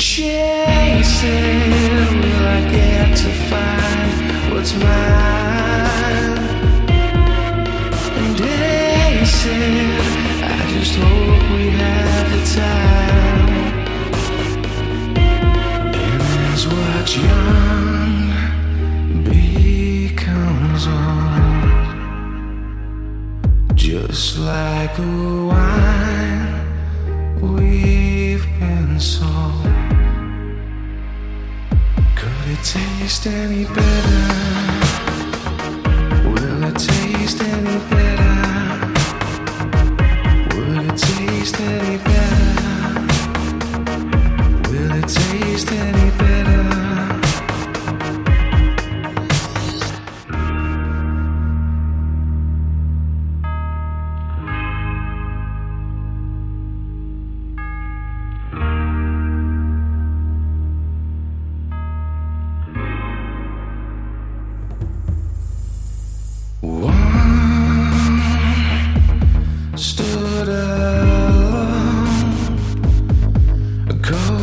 chasing. Will I get to find what's mine? And said, I just hope we have the time. And as what's young becomes old, just like the wine we've been sold. Taste any better? One stood alone, called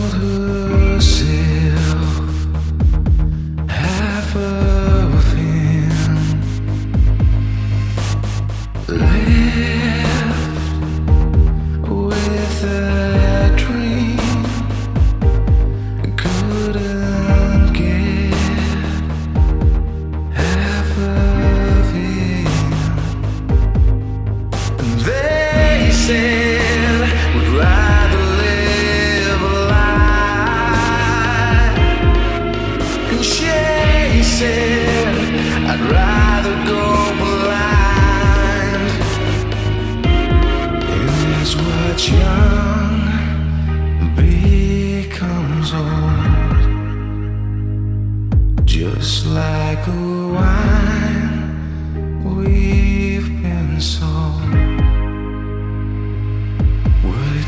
just like a wine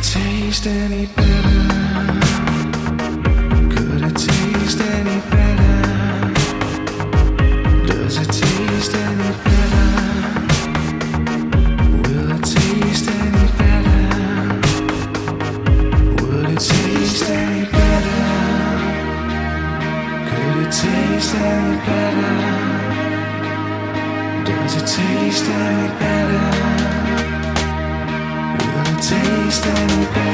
Does it taste any better? Taste any better?